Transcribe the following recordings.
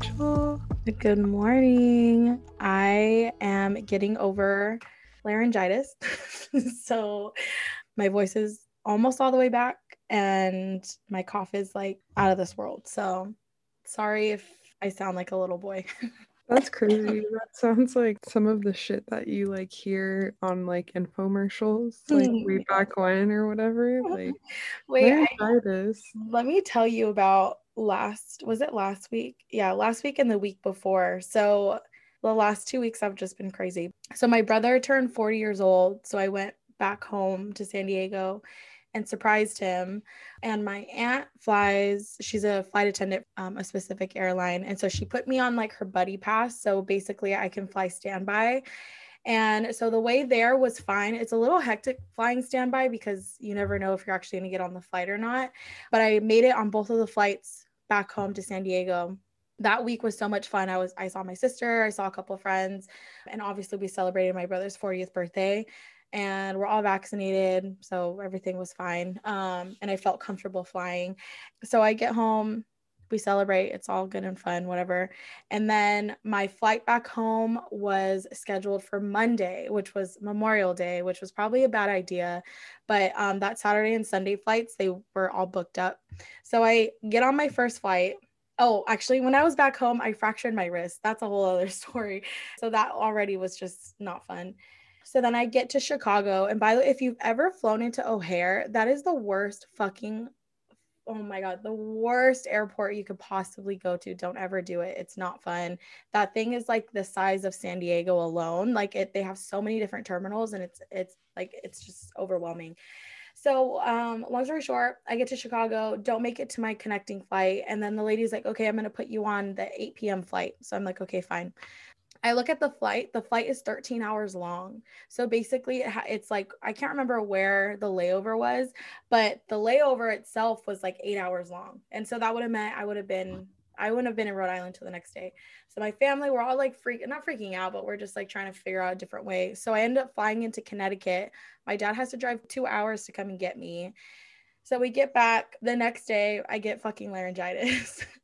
Good morning, Rachel. Good morning. I am getting over laryngitis. so my voice is almost all the way back and my cough is like out of this world. So sorry if I sound like a little boy. That's crazy. that sounds like some of the shit that you like hear on like infomercials, like way back when or whatever. Like, wait, I, this. let me tell you about last. Was it last week? Yeah, last week and the week before. So the last two weeks I've just been crazy. So my brother turned 40 years old, so I went back home to San Diego and surprised him. And my aunt flies, she's a flight attendant, um, a specific airline. And so she put me on like her buddy pass. So basically, I can fly standby. And so the way there was fine. It's a little hectic flying standby because you never know if you're actually going to get on the flight or not. But I made it on both of the flights back home to San Diego. That week was so much fun. I was I saw my sister, I saw a couple friends, and obviously we celebrated my brother's 40th birthday and we're all vaccinated so everything was fine. Um, and i felt comfortable flying. So i get home we celebrate it's all good and fun whatever and then my flight back home was scheduled for monday which was memorial day which was probably a bad idea but um, that saturday and sunday flights they were all booked up so i get on my first flight Oh, actually, when I was back home, I fractured my wrist. That's a whole other story. So that already was just not fun. So then I get to Chicago. And by the way, if you've ever flown into O'Hare, that is the worst fucking, oh my God, the worst airport you could possibly go to. Don't ever do it. It's not fun. That thing is like the size of San Diego alone. Like it, they have so many different terminals and it's, it's like, it's just overwhelming. So, um, long story short, I get to Chicago, don't make it to my connecting flight. And then the lady's like, okay, I'm going to put you on the 8 p.m. flight. So I'm like, okay, fine. I look at the flight. The flight is 13 hours long. So basically, it's like I can't remember where the layover was, but the layover itself was like eight hours long. And so that would have meant I would have been, I wouldn't have been in Rhode Island till the next day. So my family, we're all like freak, not freaking out, but we're just like trying to figure out a different way. So I end up flying into Connecticut. My dad has to drive two hours to come and get me. So we get back the next day, I get fucking laryngitis.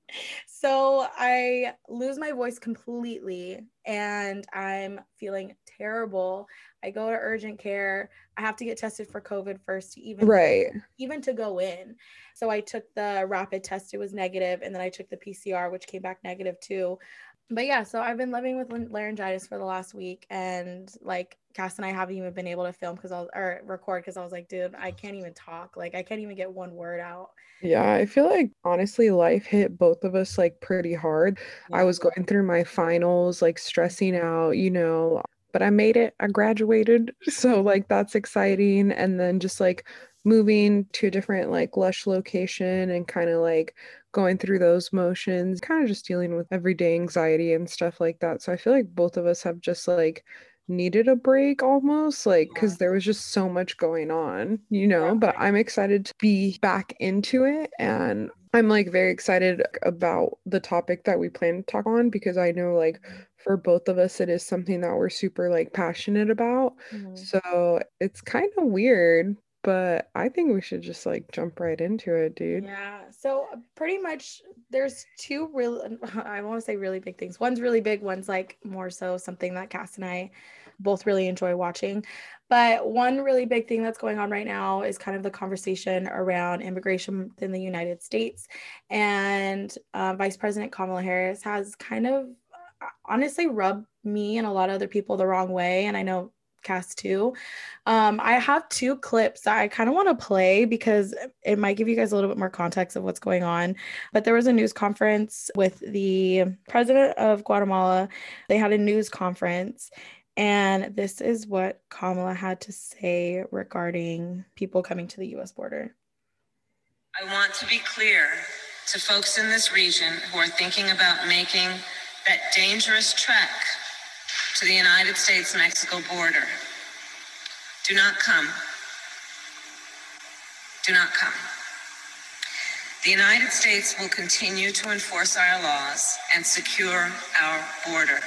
so I lose my voice completely and I'm feeling terrible. I go to urgent care. I have to get tested for COVID first to even right even to go in. So I took the rapid test, it was negative, and then I took the PCR, which came back negative too but yeah, so I've been living with laryngitis for the last week, and like Cass and I haven't even been able to film because I was or record because I was like, dude, I can't even talk. Like, I can't even get one word out. Yeah, I feel like honestly, life hit both of us like pretty hard. Yeah. I was going through my finals, like stressing out, you know, but I made it. I graduated, so like that's exciting. And then just like moving to a different like lush location and kind of like going through those motions, kind of just dealing with everyday anxiety and stuff like that. So I feel like both of us have just like needed a break almost like because there was just so much going on you know but i'm excited to be back into it and i'm like very excited about the topic that we plan to talk on because i know like for both of us it is something that we're super like passionate about mm-hmm. so it's kind of weird but I think we should just like jump right into it, dude. Yeah. So uh, pretty much there's two real I want to say really big things. One's really big, one's like more so something that Cass and I both really enjoy watching. But one really big thing that's going on right now is kind of the conversation around immigration in the United States. And uh, Vice President Kamala Harris has kind of uh, honestly rubbed me and a lot of other people the wrong way. And I know podcast too. Um, I have two clips that I kind of want to play because it might give you guys a little bit more context of what's going on. But there was a news conference with the president of Guatemala. They had a news conference, and this is what Kamala had to say regarding people coming to the US border. I want to be clear to folks in this region who are thinking about making that dangerous trek to the United States Mexico border. Do not come. Do not come. The United States will continue to enforce our laws and secure our border.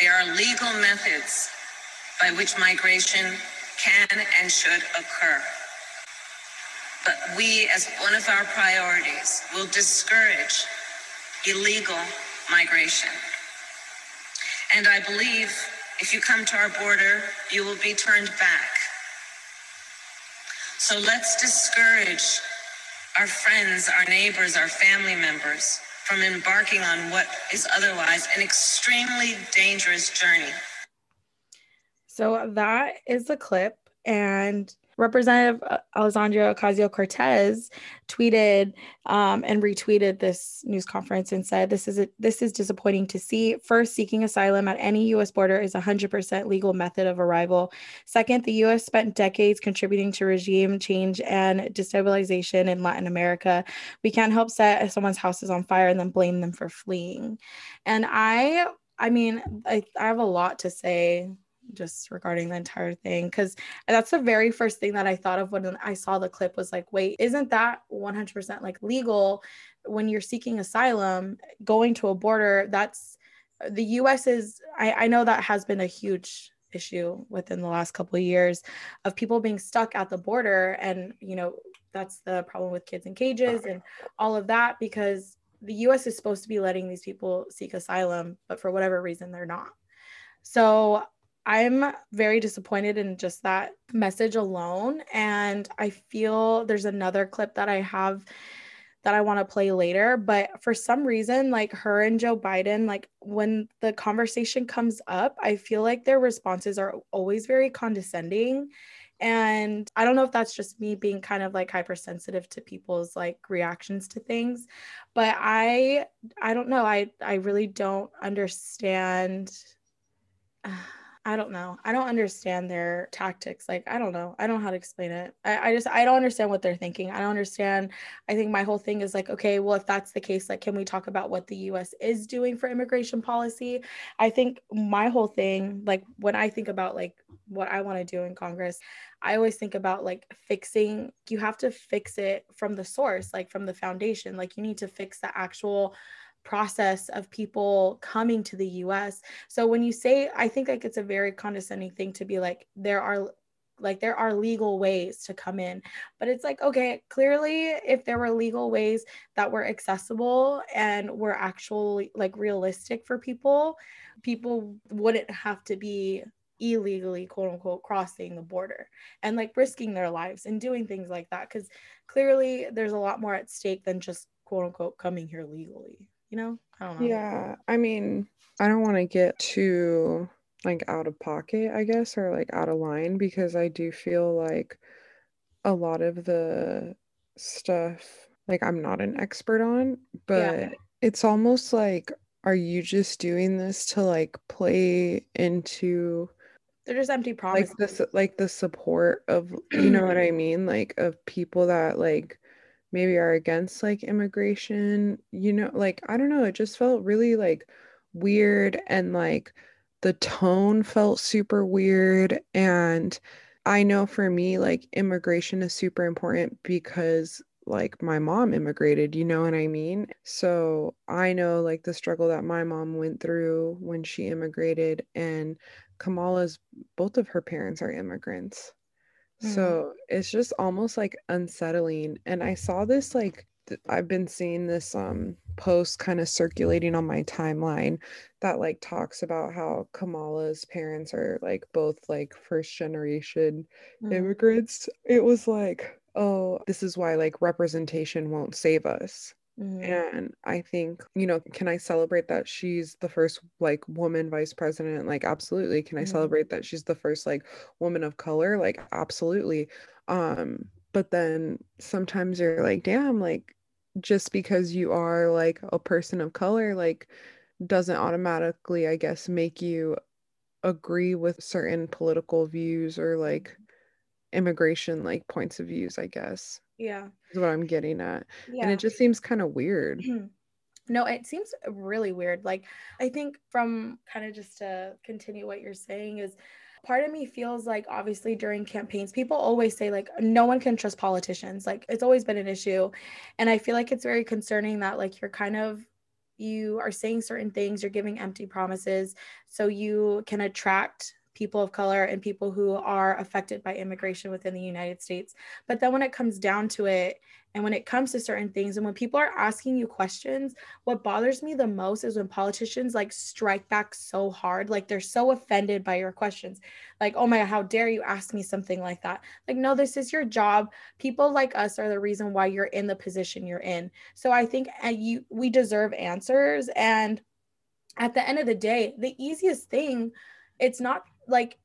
There are legal methods by which migration can and should occur. But we, as one of our priorities, will discourage illegal migration. And I believe if you come to our border, you will be turned back. So let's discourage our friends, our neighbors, our family members from embarking on what is otherwise an extremely dangerous journey. So that is the clip. And Representative uh, Alexandria Ocasio Cortez tweeted um, and retweeted this news conference and said, "This is a, this is disappointing to see. First, seeking asylum at any U.S. border is a hundred percent legal method of arrival. Second, the U.S. spent decades contributing to regime change and destabilization in Latin America. We can't help set someone's house is on fire and then blame them for fleeing." And I, I mean, I, I have a lot to say just regarding the entire thing because that's the very first thing that I thought of when I saw the clip was like, wait, isn't that 100% like legal when you're seeking asylum going to a border? That's the US is, I, I know that has been a huge issue within the last couple of years of people being stuck at the border and you know that's the problem with kids in cages and all of that because the US is supposed to be letting these people seek asylum but for whatever reason they're not so I'm very disappointed in just that message alone. And I feel there's another clip that I have that I want to play later. But for some reason, like her and Joe Biden, like when the conversation comes up, I feel like their responses are always very condescending. And I don't know if that's just me being kind of like hypersensitive to people's like reactions to things, but I I don't know. I I really don't understand I don't know. I don't understand their tactics. Like, I don't know. I don't know how to explain it. I, I just, I don't understand what they're thinking. I don't understand. I think my whole thing is like, okay, well, if that's the case, like, can we talk about what the US is doing for immigration policy? I think my whole thing, like, when I think about like what I want to do in Congress, I always think about like fixing, you have to fix it from the source, like from the foundation. Like, you need to fix the actual process of people coming to the US. So when you say I think like it's a very condescending thing to be like there are like there are legal ways to come in. But it's like okay clearly if there were legal ways that were accessible and were actually like realistic for people people wouldn't have to be illegally quote unquote crossing the border and like risking their lives and doing things like that. Because clearly there's a lot more at stake than just quote unquote coming here legally you know? I don't know. Yeah i mean i don't want to get too like out of pocket i guess or like out of line because i do feel like a lot of the stuff like i'm not an expert on but yeah. it's almost like are you just doing this to like play into they're just empty promises like the like the support of you know what i mean? Like of people that like maybe are against like immigration you know like i don't know it just felt really like weird and like the tone felt super weird and i know for me like immigration is super important because like my mom immigrated you know what i mean? So i know like the struggle that my mom went through when she immigrated and kamala's both of her parents are immigrants Mm. So it's just almost like unsettling. And I saw this like th- I've been seeing this um post kind of circulating on my timeline that like talks about how Kamala's parents are like both like first generation mm. immigrants. It was like, oh, this is why like representation won't save us. Mm-hmm. And I think, you know, can I celebrate that she's the first like woman vice president? Like, absolutely. Can I mm-hmm. celebrate that she's the first like woman of color? Like, absolutely. Um, but then sometimes you're like, damn, like, just because you are like a person of color, like, doesn't automatically, I guess, make you agree with certain political views or like immigration like points of views, I guess. Yeah. Is what I'm getting at. Yeah. And it just seems kind of weird. no, it seems really weird. Like, I think from kind of just to continue what you're saying is part of me feels like obviously during campaigns people always say like no one can trust politicians like it's always been an issue and i feel like it's very concerning that like you're kind of you are saying certain things you're giving empty promises so you can attract people of color and people who are affected by immigration within the United States. But then when it comes down to it, and when it comes to certain things, and when people are asking you questions, what bothers me the most is when politicians like strike back so hard. Like they're so offended by your questions. Like, oh my God, how dare you ask me something like that? Like, no, this is your job. People like us are the reason why you're in the position you're in. So I think uh, you we deserve answers. And at the end of the day, the easiest thing, it's not like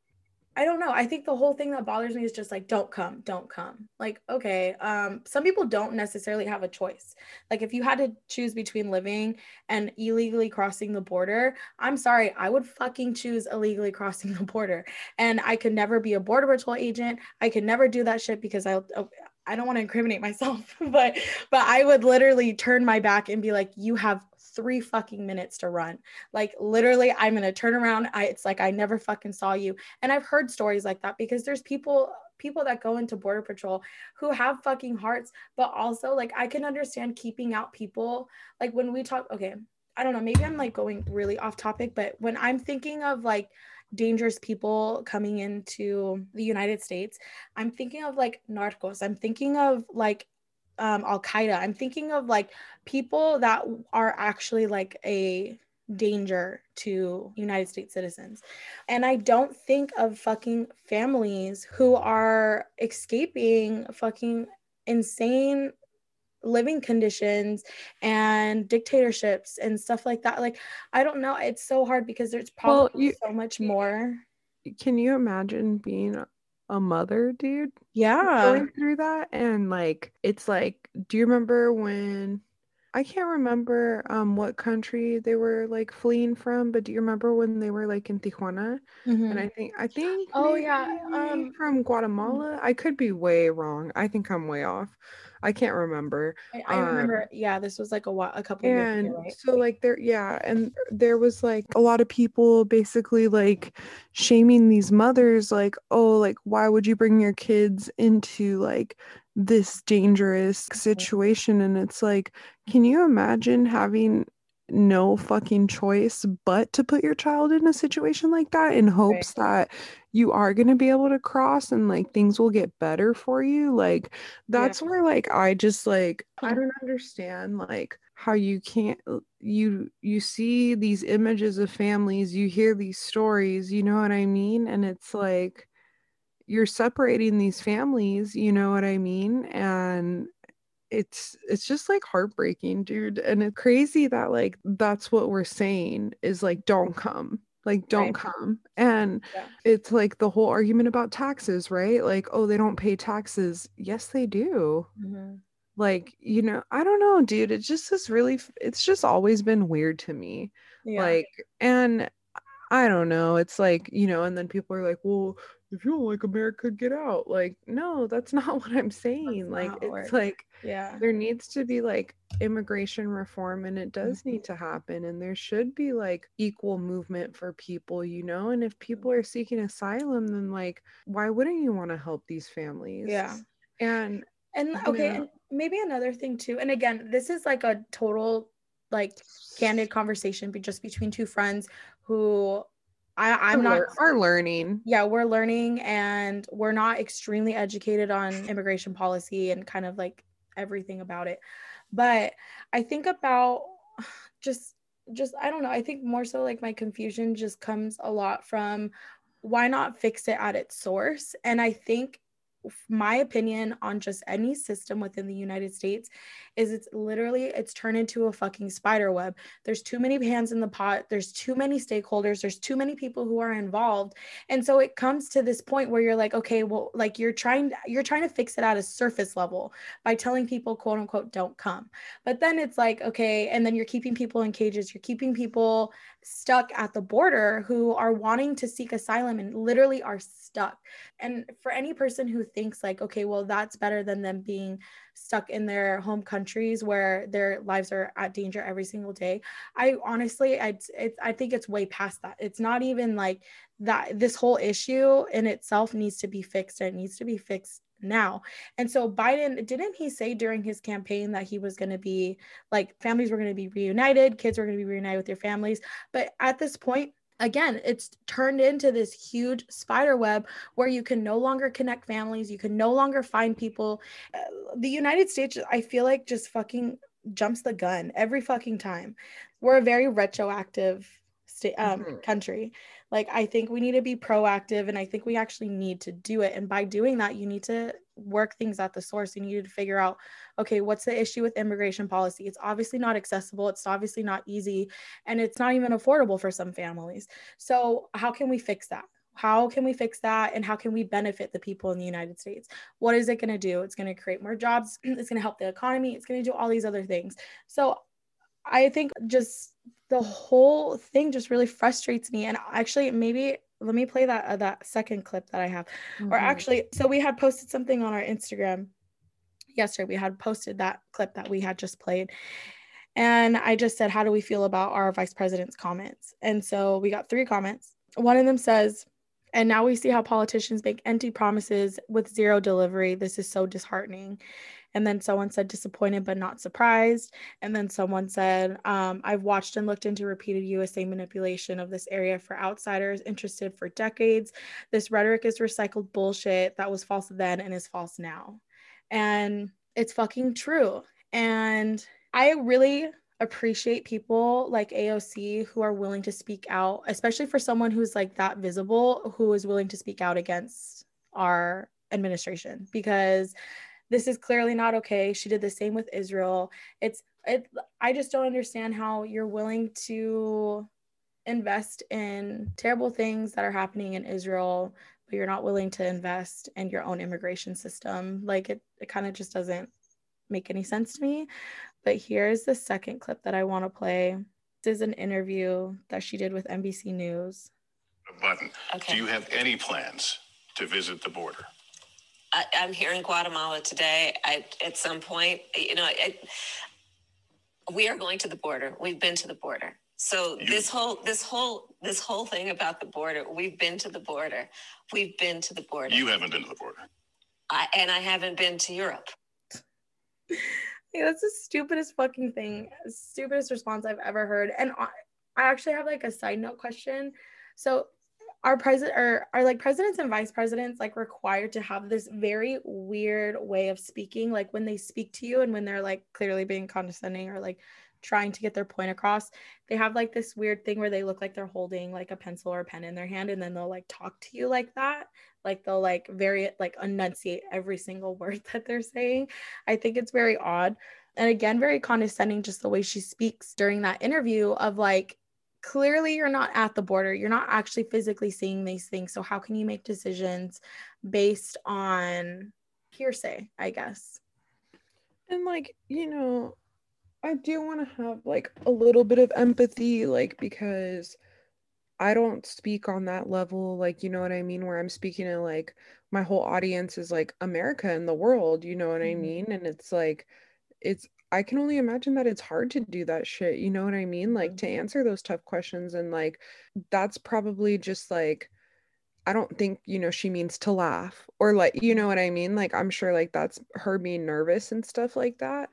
I don't know. I think the whole thing that bothers me is just like, don't come, don't come. Like, okay, um, some people don't necessarily have a choice. Like, if you had to choose between living and illegally crossing the border, I'm sorry, I would fucking choose illegally crossing the border. And I could never be a border patrol agent. I could never do that shit because I, I don't want to incriminate myself, but but I would literally turn my back and be like, you have three fucking minutes to run. Like literally, I'm gonna turn around. I it's like I never fucking saw you. And I've heard stories like that because there's people people that go into border patrol who have fucking hearts, but also like I can understand keeping out people. Like when we talk, okay, I don't know, maybe I'm like going really off topic, but when I'm thinking of like dangerous people coming into the United States, I'm thinking of like narcos. I'm thinking of like um, Al Qaeda. I'm thinking of like people that are actually like a danger to United States citizens. And I don't think of fucking families who are escaping fucking insane living conditions and dictatorships and stuff like that. Like, I don't know. It's so hard because there's probably well, you, so much more. Can you imagine being a mother, dude. Yeah. Going through that. And like, it's like, do you remember when I can't remember um what country they were like fleeing from, but do you remember when they were like in Tijuana? Mm-hmm. And I think I think oh yeah, um from Guatemala. I could be way wrong. I think I'm way off. I can't remember. I, I um, remember, yeah, this was like a while, a couple and years ago, right? so like there, yeah, and there was like a lot of people basically like shaming these mothers, like, oh, like why would you bring your kids into like this dangerous situation? And it's like, can you imagine having no fucking choice but to put your child in a situation like that in hopes right. that you are going to be able to cross and like things will get better for you like that's yeah. where like i just like i don't understand like how you can't uh, you you see these images of families you hear these stories you know what i mean and it's like you're separating these families you know what i mean and it's it's just like heartbreaking dude and it's crazy that like that's what we're saying is like don't come like don't right. come and yeah. it's like the whole argument about taxes right like oh they don't pay taxes yes they do mm-hmm. like you know i don't know dude it just is really it's just always been weird to me yeah. like and i don't know it's like you know and then people are like well if you don't like America, get out. Like, no, that's not what I'm saying. That's like, it's work. like, yeah, there needs to be like immigration reform and it does mm-hmm. need to happen. And there should be like equal movement for people, you know? And if people are seeking asylum, then like, why wouldn't you want to help these families? Yeah. And, and okay, and maybe another thing too. And again, this is like a total like candid conversation but just between two friends who I, I'm not. We're learning. Yeah, we're learning, and we're not extremely educated on immigration policy and kind of like everything about it. But I think about just, just I don't know. I think more so like my confusion just comes a lot from why not fix it at its source. And I think my opinion on just any system within the United States is it's literally it's turned into a fucking spider web. There's too many hands in the pot, there's too many stakeholders, there's too many people who are involved. And so it comes to this point where you're like, okay, well like you're trying you're trying to fix it at a surface level by telling people quote unquote don't come. But then it's like, okay, and then you're keeping people in cages, you're keeping people stuck at the border who are wanting to seek asylum and literally are stuck. And for any person who thinks like, okay, well, that's better than them being stuck in their home countries where their lives are at danger every single day. I honestly, I, it's, I think it's way past that. It's not even like that. This whole issue in itself needs to be fixed. And it needs to be fixed now. And so Biden, didn't he say during his campaign that he was going to be like families were going to be reunited, kids were going to be reunited with their families? But at this point, again, it's turned into this huge spider web where you can no longer connect families, you can no longer find people. Uh, the United States, I feel like, just fucking jumps the gun every fucking time. We're a very retroactive state um, mm-hmm. country. Like I think we need to be proactive, and I think we actually need to do it. And by doing that, you need to work things at the source. You need to figure out, okay, what's the issue with immigration policy? It's obviously not accessible. It's obviously not easy, and it's not even affordable for some families. So how can we fix that? how can we fix that and how can we benefit the people in the united states what is it going to do it's going to create more jobs it's going to help the economy it's going to do all these other things so i think just the whole thing just really frustrates me and actually maybe let me play that uh, that second clip that i have mm-hmm. or actually so we had posted something on our instagram yesterday we had posted that clip that we had just played and i just said how do we feel about our vice president's comments and so we got three comments one of them says and now we see how politicians make empty promises with zero delivery. This is so disheartening. And then someone said disappointed but not surprised. And then someone said, um, I've watched and looked into repeated USA manipulation of this area for outsiders interested for decades. This rhetoric is recycled bullshit that was false then and is false now. And it's fucking true. And I really appreciate people like AOC who are willing to speak out, especially for someone who's like that visible, who is willing to speak out against our administration because this is clearly not okay. She did the same with Israel. It's it I just don't understand how you're willing to invest in terrible things that are happening in Israel, but you're not willing to invest in your own immigration system. Like it it kind of just doesn't make any sense to me. But here's the second clip that I want to play. This is an interview that she did with NBC News. Button. Okay. Do you have any plans to visit the border? I, am here in Guatemala today. I, at some point, you know, I, we are going to the border. We've been to the border. So you, this whole this whole this whole thing about the border, we've been to the border. We've been to the border. You haven't been to the border. I, and I haven't been to Europe. Yeah, that's the stupidest fucking thing, stupidest response I've ever heard. And I, I actually have like a side note question. So our president or are like presidents and vice presidents like required to have this very weird way of speaking like when they speak to you and when they're like clearly being condescending or like trying to get their point across they have like this weird thing where they look like they're holding like a pencil or a pen in their hand and then they'll like talk to you like that. Like they'll like very like enunciate every single word that they're saying. I think it's very odd. And again very condescending just the way she speaks during that interview of like clearly you're not at the border you're not actually physically seeing these things so how can you make decisions based on hearsay i guess and like you know I do want to have like a little bit of empathy, like because I don't speak on that level, like you know what I mean, where I'm speaking to like my whole audience is like America and the world, you know what mm-hmm. I mean? And it's like it's I can only imagine that it's hard to do that shit, you know what I mean? Like mm-hmm. to answer those tough questions and like that's probably just like I don't think, you know, she means to laugh or like, you know what I mean? Like I'm sure like that's her being nervous and stuff like that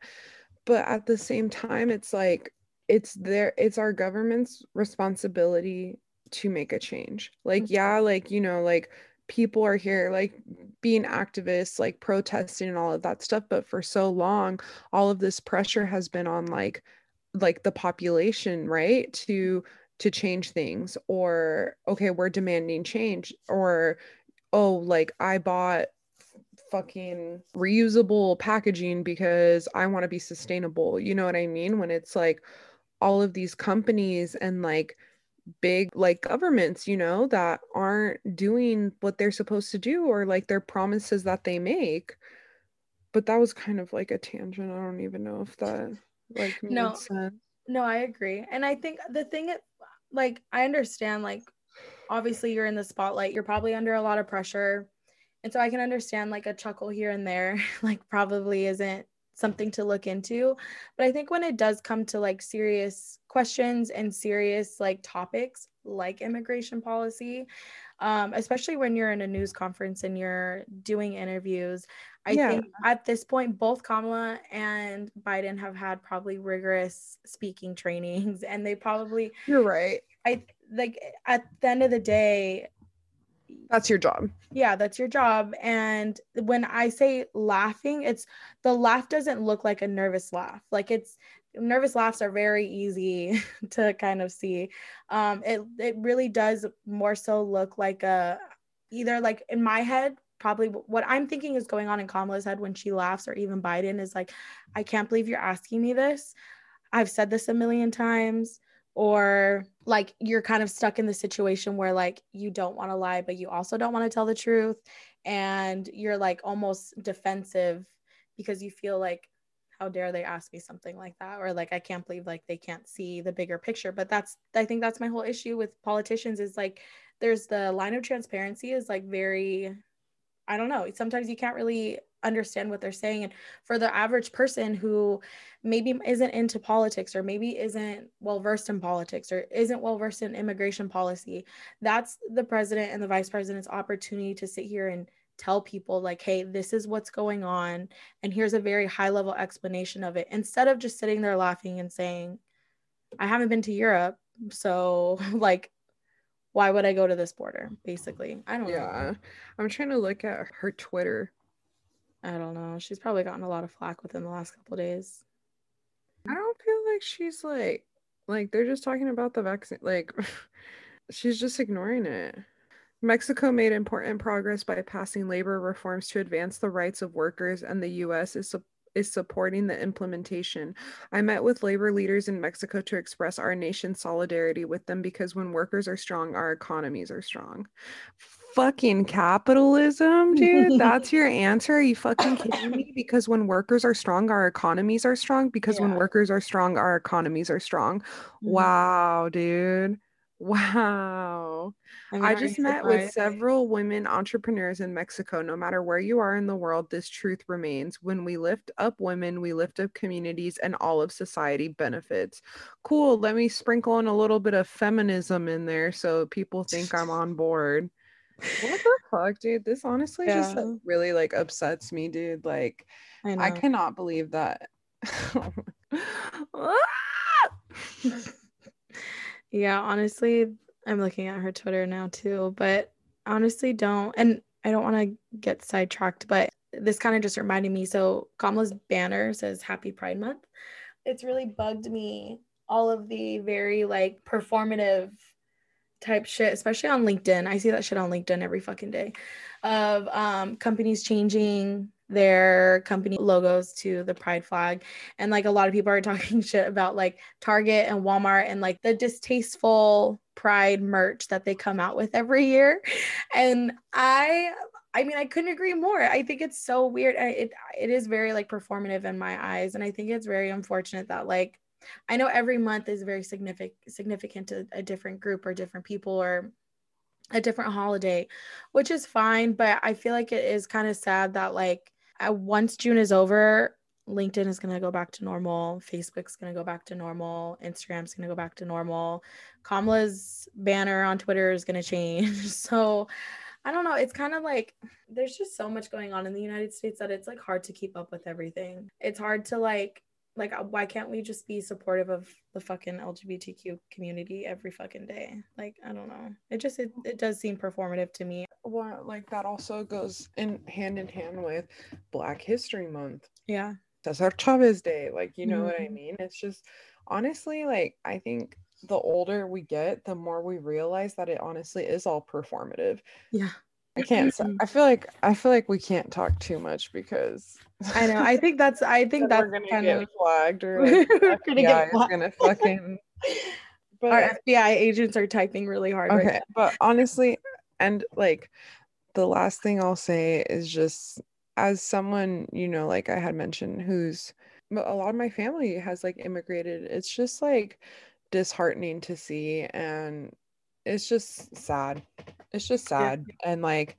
but at the same time it's like it's their it's our government's responsibility to make a change like mm-hmm. yeah like you know like people are here like being activists like protesting and all of that stuff but for so long all of this pressure has been on like like the population right to to change things or okay we're demanding change or oh like i bought fucking reusable packaging because I want to be sustainable. You know what I mean? When it's like all of these companies and like big like governments, you know, that aren't doing what they're supposed to do or like their promises that they make. But that was kind of like a tangent. I don't even know if that like made no, sense. No, I agree. And I think the thing it like I understand like obviously you're in the spotlight. You're probably under a lot of pressure and so I can understand like a chuckle here and there, like probably isn't something to look into. But I think when it does come to like serious questions and serious like topics like immigration policy, um, especially when you're in a news conference and you're doing interviews, I yeah. think at this point, both Kamala and Biden have had probably rigorous speaking trainings, and they probably you're right. I like at the end of the day that's your job. Yeah that's your job. And when i say laughing it's the laugh doesn't look like a nervous laugh. Like it's nervous laughs are very easy to kind of see. Um it it really does more so look like a either like in my head probably what i'm thinking is going on in kamala's head when she laughs or even biden is like i can't believe you're asking me this. I've said this a million times or like you're kind of stuck in the situation where like you don't want to lie but you also don't want to tell the truth and you're like almost defensive because you feel like how dare they ask me something like that? Or like i can't believe like they can't see the bigger picture. But that's i think that's my whole issue with politicians is like there's the line of transparency is like very i don't know sometimes you can't really understand what they're saying. And for the average person who maybe isn't into politics or maybe isn't well versed in politics or isn't well versed in immigration policy that's the president and the vice president's opportunity to sit here and tell people like hey this is what's going on. And here's a very high level explanation of it instead of just sitting there laughing and saying i haven't been to europe so like why would i go to this border basically? I don't yeah. know. Yeah i'm trying to look at her twitter I don't know. She's probably gotten a lot of flack within the last couple days. I don't feel like she's like like they're just talking about the vaccine like she's just ignoring it. Mexico made important progress by passing labor reforms to advance the rights of workers and the US is is supporting the implementation. I met with labor leaders in Mexico to express our nation's solidarity with them because when workers are strong, our economies are strong. Fucking capitalism, dude. That's your answer. Are you fucking kidding me? Because when workers are strong, our economies are strong. Because yeah. when workers are strong, our economies are strong. Mm-hmm. Wow, dude. Wow. I, just met with several women entrepreneurs in Mexico. No matter where you are in the world, this truth remains. When we lift up women, we lift up communities and all of society benefits. Cool. Let me sprinkle in a little bit of feminism in there so people think I'm on board. What the fuck, dude? This honestly yeah. just like, really like upsets me, dude. Like I, I cannot believe that. Yeah, honestly, I'm looking at her Twitter now too, but honestly, don't. And I don't want to get sidetracked, but this kind of just reminded me. So Kamala's banner says Happy Pride Month. It's really bugged me all of the very like performative type shit, especially on LinkedIn. I see that shit on LinkedIn every fucking day of um, companies changing their company logos to the pride flag. And like a lot of people are talking shit about like target and walmart and like the distasteful pride merch that they come out with every year. And i i mean i couldn't agree more. I think it's so weird. It it is very like performative in my eyes. And i think it's very unfortunate that like i know every month is very significant significant to a different group or different people or a different holiday, which is fine. But I feel like it is kind of sad that like once June is over, LinkedIn is going to go back to normal. Facebook's going to go back to normal. Instagram's going to go back to normal. Kamala's banner on Twitter is going to change. So I don't know. It's kind of like there's just so much going on in the United States that it's like hard to keep up with everything. It's hard to like like uh, why can't we just be supportive of the fucking lgbtq community every fucking day? Like i don't know. It just it, it does seem performative to me. Well like that also goes in hand in hand with black history month. Yeah. That's our chavez day like you know mm-hmm. what i mm-hmm. mean? It's just honestly like i think the older we get the more we realize that it honestly is all performative. Yeah I can't. Mm-hmm. I feel like I feel like we can't talk too much because I know. I think that's. I think that's gonna kind get of flagged or like we're gonna get flagged. gonna fucking. But, Our FBI agents are typing really hard. Okay, right but honestly, and like, the last thing I'll say is just as someone you know, like I had mentioned, who's a lot of my family has like immigrated. It's just like disheartening to see, and it's just sad. It's just sad. Yeah. And like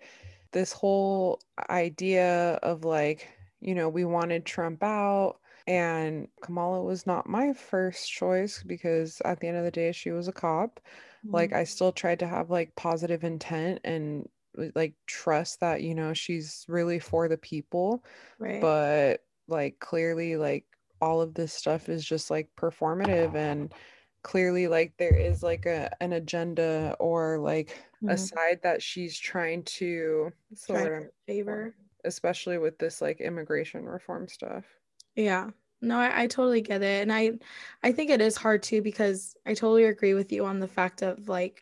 this whole idea of like, you know, we wanted Trump out and Kamala was not my first choice because at the end of the day she was a cop. Mm-hmm. Like I still tried to have like positive intent and like trust that, you know, she's really for the people. Right. But like clearly like all of this stuff is just like performative and clearly like there is like a an agenda or like mm-hmm. a side that she's trying to sort of favor. especially with this like immigration reform stuff. Yeah. No I, I totally get it and i i think it is hard too because i totally agree with you on the fact of like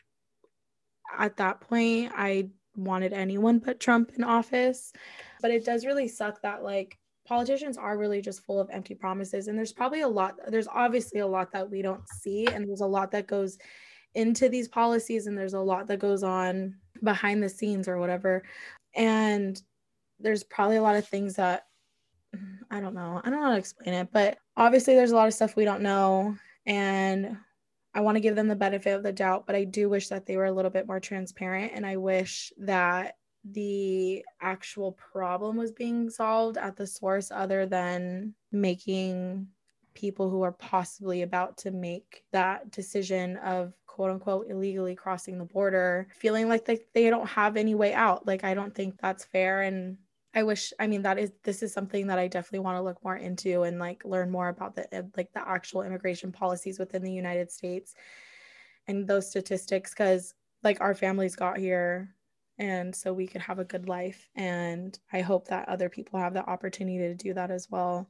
at that point i wanted anyone but trump in office but it does really suck that like politicians are really just full of empty promises and there's probably a lot there's obviously a lot that we don't see and there's a lot that goes into these policies and there's a lot that goes on behind the scenes or whatever and there's probably a lot of things that I don't know. I don't know how to explain it, but obviously there's a lot of stuff we don't know and I want to give them the benefit of the doubt, but I do wish that they were a little bit more transparent and I wish that the actual problem was being solved at the source other than making people who are possibly about to make that decision of quote unquote illegally crossing the border feeling like they, they don't have any way out. Like i don't think that's fair. And i wish i mean that is this is something that i definitely want to look more into and like learn more about the uh, like the actual immigration policies within the united states and those statistics because like our families got here and so we could have a good life and i hope that other people have the opportunity to do that as well.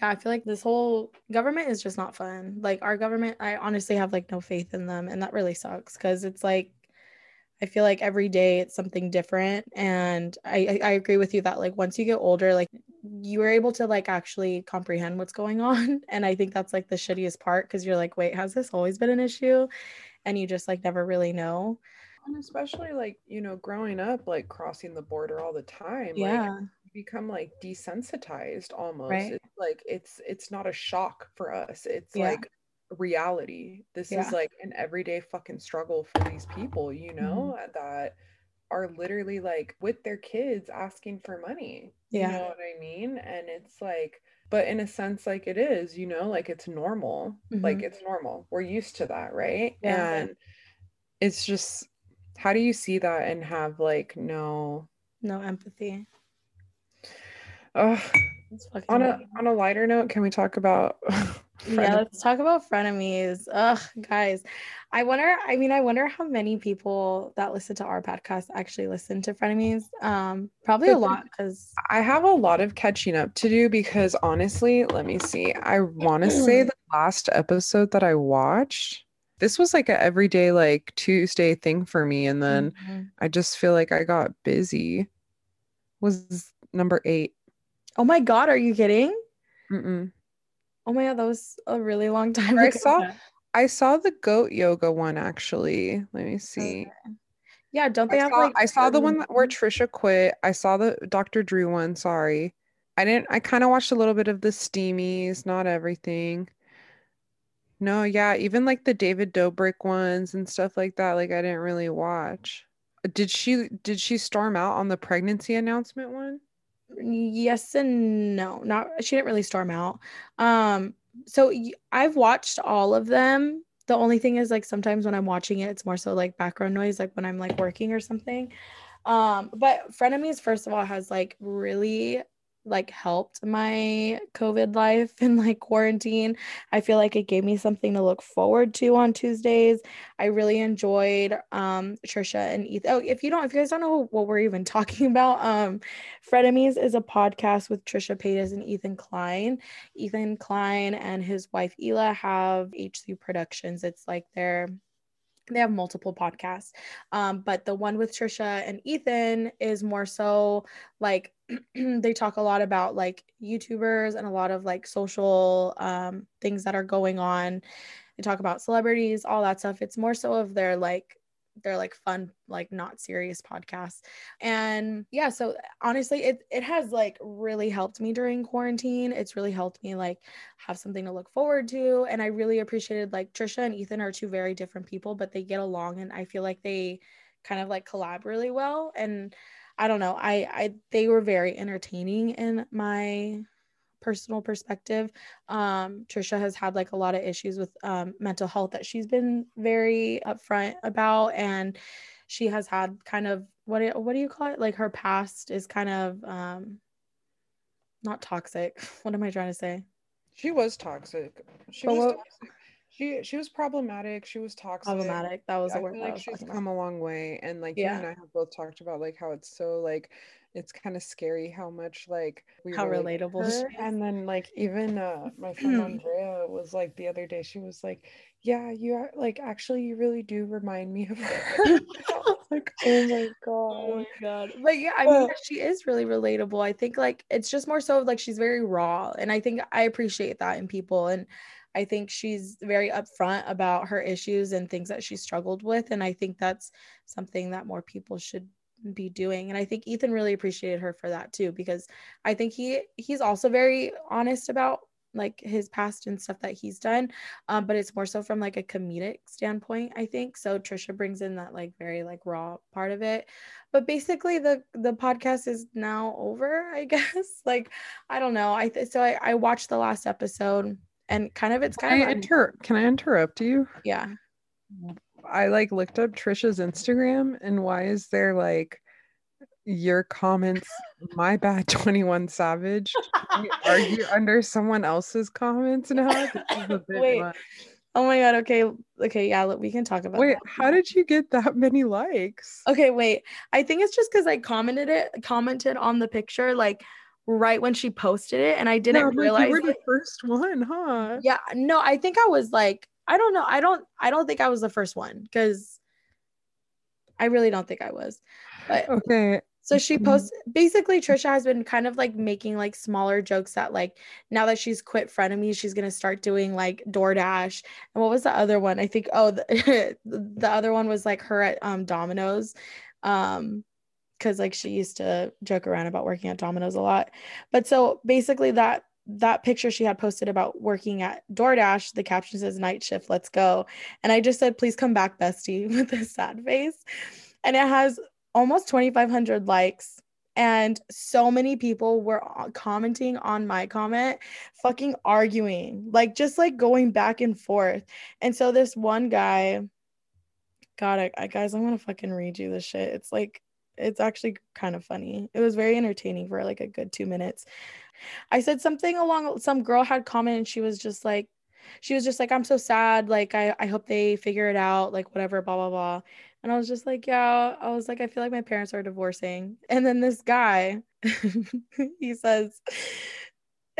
Yeah i feel like this whole government is just not fun. Like our government i honestly have like no faith in them and that really sucks because it's like i feel like every day it's something different and I, I agree with you that like once you get older like you are able to like actually comprehend what's going on and i think that's like the shittiest part because you're like wait has this always been an issue? And you just like never really know and especially like you know growing up like crossing the border all the time yeah like, become like desensitized almost right. it's like it's it's not a shock for us it's yeah. like reality this yeah. is like an everyday fucking struggle for these people you know mm-hmm. that are literally like with their kids asking for money yeah you know what i mean and it's like but in a sense like it is you know like it's normal mm-hmm. like it's normal we're used to that right yeah. and it's just how do you see that and have like no no empathy. Oh on a on a lighter note can we talk about yeah let's talk about frenemies. Ugh guys. I wonder i mean i wonder how many people that listen to our podcast actually listen to frenemies. Um probably a lot because i have a lot of catching up to do because honestly let me see. I want to say the last episode that i watched this was like an everyday like Tuesday thing for me. And then mm-hmm. I just feel like I got busy. Was number eight. Oh my god, are you kidding? Mm-mm. Oh my god, that was a really long time. I saw I saw the goat yoga one actually. Let me see. Okay. Yeah, don't they I have saw, like I saw the one where Trisha quit. I saw the Dr. Drew one, sorry. I didn't I kind of watched a little bit of the steamies, not everything. No, yeah, even like the David Dobrik ones and stuff like that, like I didn't really watch. Did she did she storm out on the pregnancy announcement one? Yes and no. Not she didn't really storm out. Um so I've watched all of them. The only thing is like sometimes when I'm watching it it's more so like background noise like when I'm like working or something. Um but Frenemies first of all has like really like helped my COVID life and like quarantine. I feel like it gave me something to look forward to on Tuesdays. I really enjoyed um Trisha and Ethan. Oh, if you don't, if you guys don't know what we're even talking about, um Frenemies is a podcast with Trisha Paytas and Ethan Klein. Ethan Klein and his wife Hila have H3 Productions. It's like their they have multiple podcasts um, but the one with trisha and ethan is more so like they talk a lot about like youtubers and a lot of like social um, things that are going on. They talk about celebrities all that stuff. It's more so of their like they're like fun like not serious podcasts. And yeah so honestly it it has like really helped me during quarantine. It's really helped me like have something to look forward to. And i really appreciated like trisha and ethan are two very different people but they get along and i feel like they kind of like collab really well. And i don't know i i they were very entertaining in my personal perspective um trisha has had like a lot of issues with um, mental health that she's been very upfront about and she has had kind of what what do you call it like her past is kind of um not toxic what am i trying to say she was toxic she was toxic she she was problematic. She was toxic. Problematic. That was I a word. feel like she's come about. a long way, and like yeah. you and I have both talked about like how it's so like it's kind of scary how much like we how relatable her. and then like even uh my friend andrea was like the other day she was like yeah you are like actually you really do remind me of her. Like oh my god oh my god. but yeah i mean she is really relatable. I think like it's just more so like she's very raw and i think i appreciate that in people and I think she's very upfront about her issues and things that she struggled with. And I think that's something that more people should be doing and i think ethan really appreciated her for that too because i think he he's also very honest about like his past and stuff that he's done um, but it's more so from like a comedic standpoint i think. So trisha brings in that like very like raw part of it. But basically the the podcast is now over i guess. Like i don't know. I th- so I, I watched the last episode and kind of it's kind can of I inter- can i interrupt you? Yeah I like looked up Trisha's Instagram and why is there like your comments my bad 21 savage are you under someone else's comments now? Wait. much. oh my god okay okay yeah we can talk about wait that. how did you get that many likes? Okay wait i think it's just because i commented it commented on the picture like right when she posted it and i didn't yeah, realize you were the first one huh? Yeah no i think i was like I don't know. I don't I don't think I was the first one because I really don't think I was. But okay. So she mm-hmm. posts basically Trisha has been kind of like making like smaller jokes that like now that she's quit frenemies, she's gonna start doing like DoorDash. And what was the other one? I think oh the, the other one was like her at um Domino's. Um because like she used to joke around about working at Domino's a lot. But so basically that that picture she had posted about working at DoorDash, the caption says night shift, let's go. And I just said, please come back, bestie, with a sad face. And it has almost 2,500 likes. And so many people were uh, commenting on my comment, fucking arguing, like just like going back and forth. And so this one guy, God, I, I guys, I'm gonna fucking read you this shit. It's like, it's actually kind of funny. It was very entertaining for like a good two minutes. I said something along some girl had commented and she was just like she was just like I'm so sad. Like I I hope they figure it out. Like whatever blah blah blah. And I was just like yeah. I was like I feel like my parents are divorcing. And then this guy he says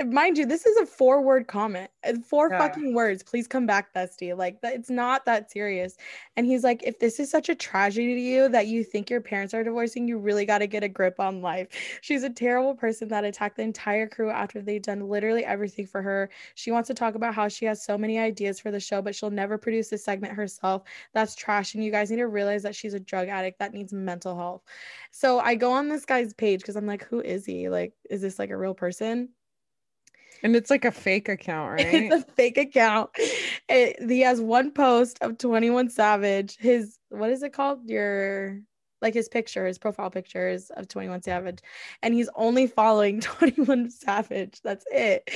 mind you, this is a four word comment, uh, four yeah. fucking words. Please come back, bestie. Like it's not that serious. And he's like, if this is such a tragedy to you that you think your parents are divorcing, you really got to get a grip on life. She's a terrible person that attacked the entire crew after they've done literally everything for her. She wants to talk about how she has so many ideas for the show, but she'll never produce this segment herself. That's trash. And you guys need to realize that she's a drug addict that needs mental health. So I go on this guy's page because I'm like, who is he? Like, is this like a real person? And it's like a fake account, right? It's a fake account. It, he has one post of 21 Savage. His, what is it called? Your, like his picture, his profile pictures of 21 Savage. And he's only following 21 Savage. That's it.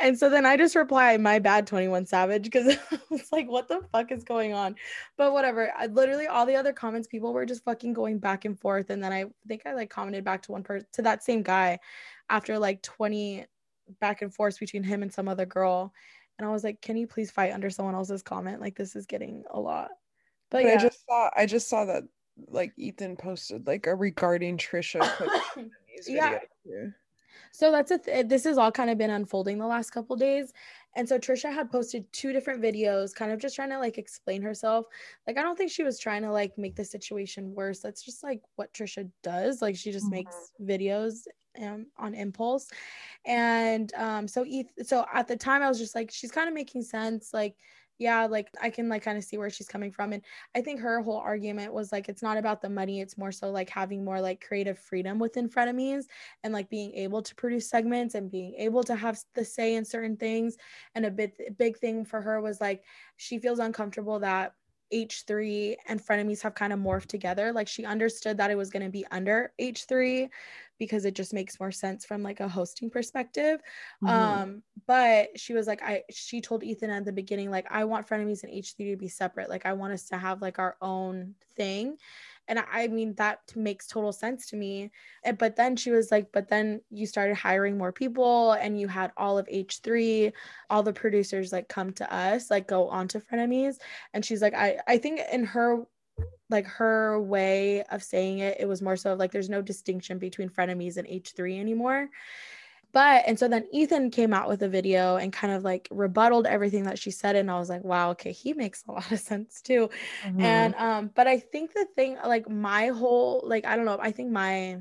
And so then I just reply, my bad, 21 Savage, because it's like, what the fuck is going on? But whatever. I, literally, all the other comments, people were just fucking going back and forth. And then I think I like commented back to one person, to that same guy after like 20 back and forth between him and some other girl. And I was like, can you please fight under someone else's comment? Like this is getting a lot. But, but yeah. I just saw I just saw that like Ethan posted like a regarding Trisha yeah. So that's a th- this has all kind of been unfolding the last couple days. And so Trisha had posted two different videos, kind of just trying to like explain herself. Like, I don't think she was trying to like make the situation worse. That's just like what Trisha does. Like, she just mm-hmm. makes videos um, on impulse. And um, so, so at the time, I was just like, she's kind of making sense. Like, yeah, like I can like kind of see where she's coming from. And I think her whole argument was like, it's not about the money. It's more so like having more like creative freedom within frenemies and like being able to produce segments and being able to have the say in certain things. And a bit big thing for her was like, she feels uncomfortable that H3 and frenemies have kind of morphed together. Like she understood that it was going to be under H3 because it just makes more sense from like a hosting perspective. Mm-hmm. Um, but she was like, I she told Ethan at the beginning, like, I want frenemies and H3 to be separate. Like I want us to have like our own thing. And I mean, that makes total sense to me. But then she was like, but then you started hiring more people and you had all of H3, all the producers like come to us, like go on to frenemies. And she's like, I, I think in her like her way of saying it, it was more so like there's no distinction between frenemies and H3 anymore. But and so then Ethan came out with a video and kind of like rebutted everything that she said. And I was like, wow, okay, he makes a lot of sense too. Mm-hmm. And um, but I think the thing, like my whole, like, I don't know, I think my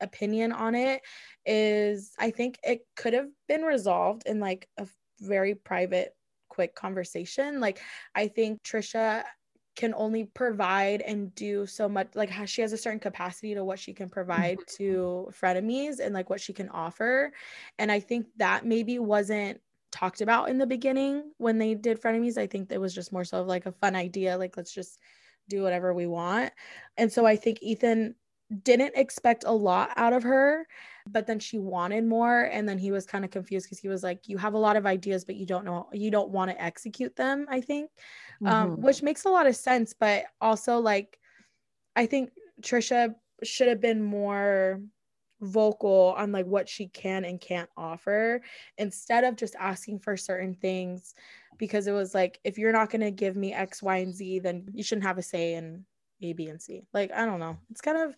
opinion on it is I think it could have been resolved in like a very private quick conversation. Like I think Trisha can only provide and do so much like she has a certain capacity to what she can provide mm-hmm. to frenemies and like what she can offer and i think that maybe wasn't talked about in the beginning when they did frenemies i think it was just more so of like a fun idea like let's just do whatever we want and so i think ethan didn't expect a lot out of her but then she wanted more and then he was kind of confused because he was like you have a lot of ideas but you don't know you don't want to execute them i think um, mm-hmm. which makes a lot of sense but also like i think trisha should have been more vocal on like what she can and can't offer instead of just asking for certain things because it was like if you're not going to give me x y and z then you shouldn't have a say in a b and c like i don't know it's kind of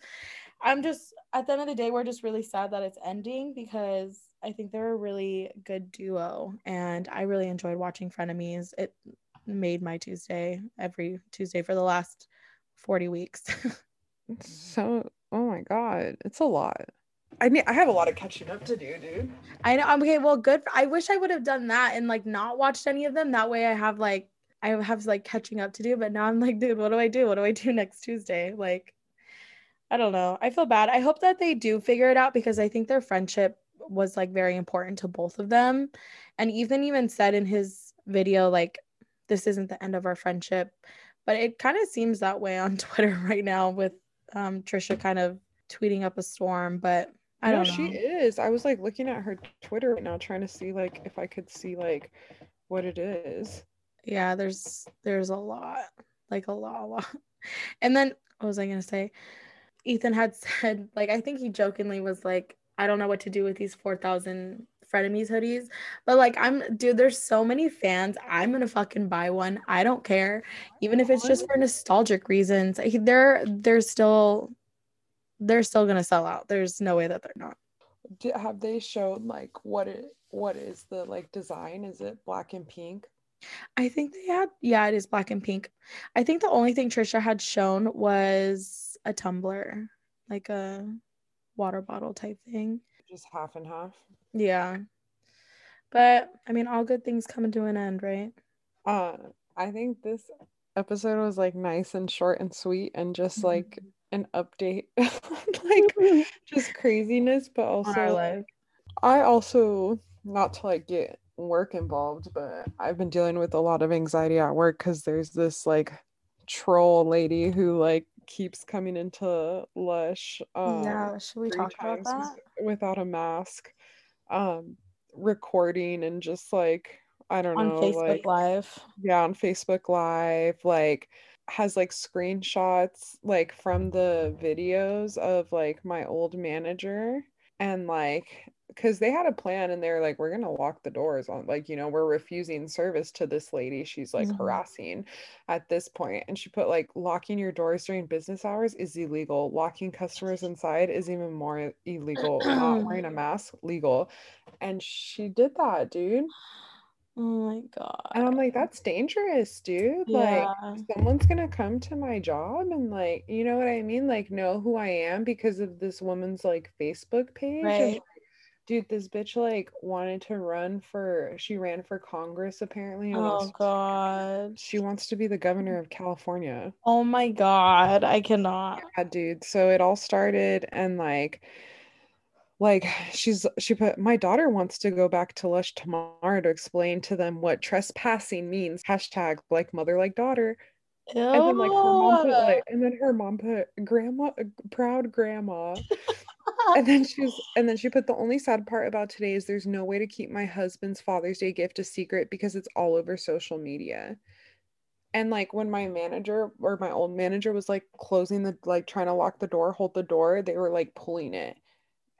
I'm just at the end of the day, we're just really sad that it's ending because I think they're a really good duo and I really enjoyed watching Frenemies. It made my Tuesday every Tuesday for the last 40 weeks. so oh my god, it's a lot. I mean, I have a lot of catching up to do, dude. I know. Um, okay, well, good. I wish I would have done that and like not watched any of them. That way, I have like I have like catching up to do. But now I'm like, dude, what do I do? What do I do next Tuesday? Like, I don't know. I feel bad. I hope that they do figure it out because I think their friendship was like very important to both of them. And Ethan even said in his video, like, this isn't the end of our friendship. But it kind of seems that way on Twitter right now with um, Trisha kind of tweeting up a storm. But I don't know. She is. I was like looking at her Twitter right now, trying to see like if I could see like what it is. Yeah, there's there's a lot, like a lot, a lot. And then what was I gonna say? Ethan had said, like, I think he jokingly was like, I don't know what to do with these 4,000 frenemies hoodies. But like, I'm, dude, there's so many fans. I'm going to fucking buy one. I don't care. Even if it's just for nostalgic reasons. They're, they're still, they're still going to sell out. There's no way that they're not. have they showed like what it, what is the like design? Is it black and pink? I think they had, yeah, it is black and pink. I think the only thing Trisha had shown was a tumbler, like a water bottle type thing. Just half and half. Yeah. But I mean, all good things come to an end, right? Uh, I think this episode was like nice and short and sweet and just mm-hmm. like an update, like just craziness, but also like, I also not to like get work involved, but I've been dealing with a lot of anxiety at work because there's this like troll lady who like keeps coming into Lush. Um, yeah, should we talk about that? Without a mask, um, recording and just like I don't on know, Facebook like, Live. Yeah, on Facebook Live, like has like screenshots like from the videos of like my old manager and like because they had a plan and they're like we're gonna lock the doors on like you know we're refusing service to this lady she's like mm-hmm. harassing at this point and she put like locking your doors during business hours is illegal locking customers inside is even more illegal not wearing a mask legal and she did that dude Oh my god. And I'm like, that's dangerous, dude. Yeah. Like someone's gonna come to my job and like, you know what I mean? Like know who I am because of this woman's like Facebook page. Right dude this bitch like wanted to run for she ran for congress apparently oh god. she wants to be the governor of california. Oh my god i cannot. Yeah, dude so it all started and like like she's she put my daughter wants to go back to lush tomorrow to explain to them what trespassing means. Hashtag like mother like daughter. Ew. and then like her mom put like and then her mom put grandma proud grandma and then she was and then she put the only sad part about today is there's no way to keep my husband's father's day gift a secret because it's all over social media And like when my manager or my old manager was like closing the like trying to lock the door, hold the door, they were like pulling it.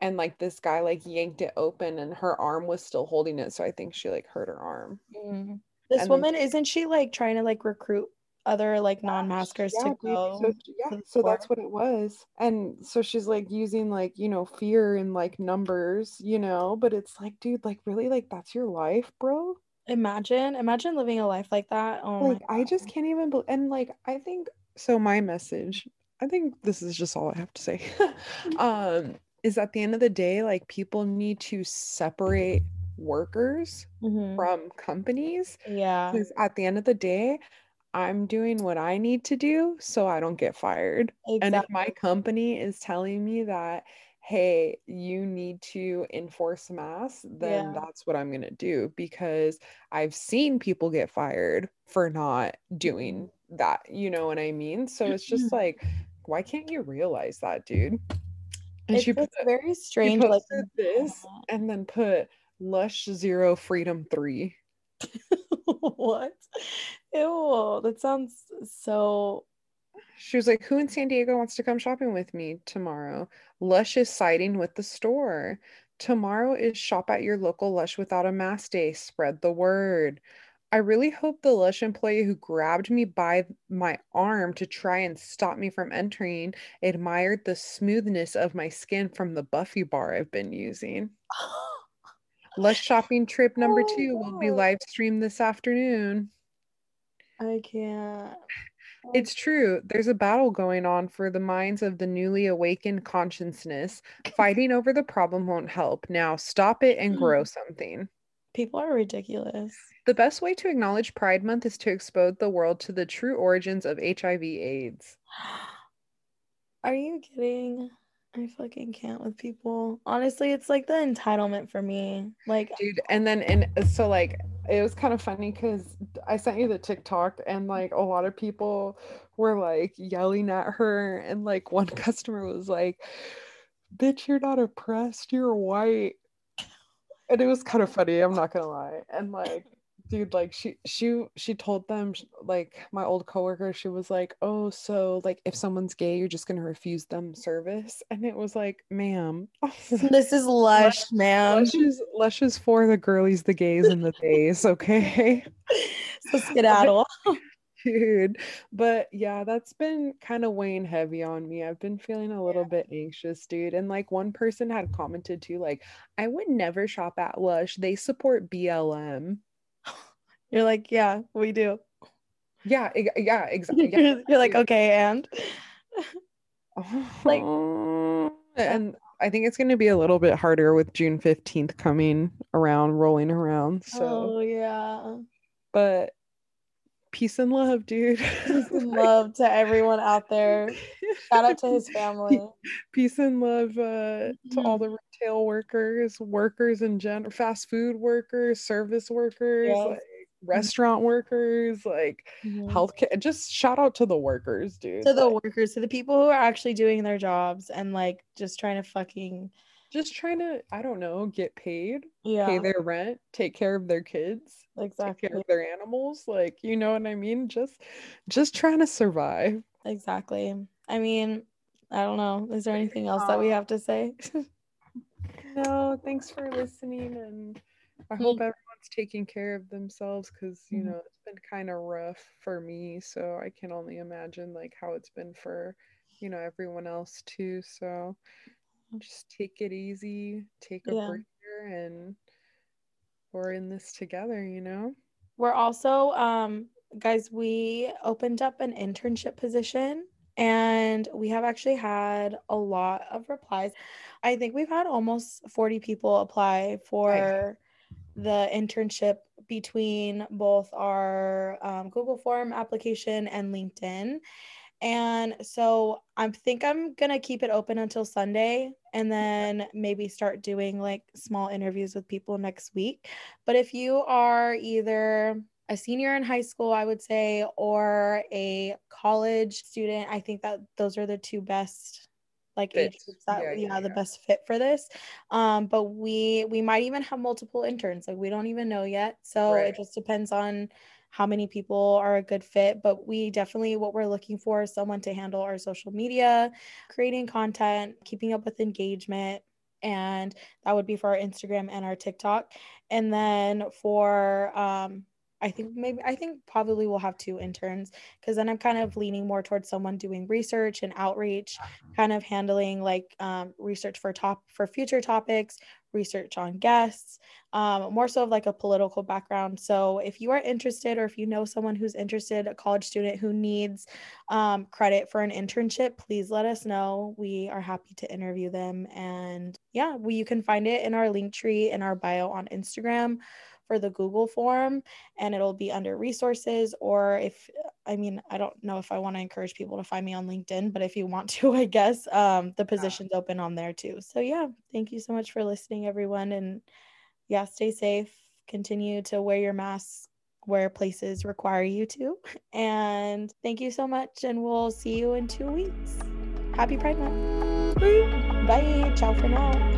And like this guy like yanked it open and her arm was still holding it. So I think she like hurt her arm. Mm. This and woman, then, isn't she like trying to like recruit other like non-maskers yeah, to go. So, yeah, so that's what it was. And so she's like using like, you know, fear and like numbers, you know, but it's like, dude, like really like that's your life, bro. Imagine, imagine living a life like that. Oh like I just can't even be- and like I think so my message, I think this is just all I have to say. um is at the end of the day like people need to separate workers mm-hmm. from companies. Yeah. Because at the end of the day, I'm doing what I need to do so I don't get fired. Exactly. And if my company is telling me that, hey, you need to enforce masks, then yeah. that's what I'm going to do because I've seen people get fired for not doing mm-hmm. that. You know what I mean? So it's just like, why can't you realize that, dude? And it's, she put, very strange. Like this and then put Lush Zero Freedom Three. what? Ew, that sounds so. She was like, Who in San Diego wants to come shopping with me tomorrow? Lush is siding with the store. Tomorrow is shop at your local Lush without a mask day. Spread the word. I really hope the Lush employee who grabbed me by my arm to try and stop me from entering admired the smoothness of my skin from the Buffy bar I've been using. Lush shopping trip number oh, two will be oh. live streamed this afternoon. I can't. It's true. There's a battle going on for the minds of the newly awakened consciousness. Fighting over the problem won't help. Now stop it and grow mm-hmm. something. People are ridiculous. The best way to acknowledge Pride Month is to expose the world to the true origins of HIV/AIDS. Are you kidding? I fucking can't with people. Honestly, it's like the entitlement for me. Like, dude, and then and so like it was kind of funny because I sent you the TikTok and like a lot of people were like yelling at her, and like one customer was like, "Bitch, you're not oppressed. You're white." And it was kind of funny. I'm not gonna lie. And like dude like she she she told them like my old coworker she was like oh so like if someone's gay you're just gonna refuse them service? And it was like ma'am. This is lush ma'am. lush is, lush is for the girlies the gays and the days okay? So skedaddle. dude but yeah that's been kind of weighing heavy on me. I've been feeling a little yeah. bit anxious dude and like one person had commented too like i would never shop at lush. They support blm you're like, yeah, we do. Yeah, yeah, exactly. Yeah. you're, you're like, okay, and like, and I think it's going to be a little bit harder with June 15th coming around, rolling around. So, oh, yeah. But peace and love, dude. Peace and love to everyone out there. Shout out to his family. Peace and love uh, to mm-hmm. all the retail workers, workers in general, fast food workers, service workers. Yes. Like, restaurant workers, like mm-hmm. healthcare. Just shout out to the workers, dude. To the workers, to the people who are actually doing their jobs and like just trying to fucking just trying to, I don't know, get paid, yeah, pay their rent, take care of their kids, exactly, take care of their animals. Like, you know what I mean? Just just trying to survive. Exactly. I mean, I don't know. Is there anything else that we have to say? no, thanks for listening and I hope everyone taking care of themselves because you mm-hmm. know it's been kind of rough for me so i can only imagine like how it's been for you know everyone else too so just take it easy take a yeah. breather and we're in this together you know we're also um guys we opened up an internship position and we have actually had a lot of replies i think we've had almost 40 people apply for the internship between both our um, Google Form application and LinkedIn. And so I think I'm going to keep it open until Sunday and then maybe start doing like small interviews with people next week. But if you are either a senior in high school, I would say, or a college student, I think that those are the two best like age groups that yeah, yeah, yeah, the best fit for this. Um but we we might even have multiple interns like we don't even know yet. So right. it just depends on how many people are a good fit but we definitely what we're looking for is someone to handle our social media creating content keeping up with engagement and that would be for our instagram and our tiktok. And then for um I think maybe I think probably we'll have two interns because then I'm kind of leaning more towards someone doing research and outreach, kind of handling like um, research for top for future topics, research on guests, um, more so of like a political background. So if you are interested or if you know someone who's interested, a college student who needs um, credit for an internship, please let us know. We are happy to interview them. And yeah, we, you can find it in our link tree in our bio on Instagram for the Google form and it'll be under resources. Or if, I mean, I don't know if I want to encourage people to find me on LinkedIn, but if you want to, I guess um, the position's yeah. open on there too. So yeah, thank you so much for listening, everyone. And yeah, stay safe. Continue to wear your mask where places require you to. And thank you so much. And we'll see you in two weeks. Happy Pride Month. Bye. Ciao for now.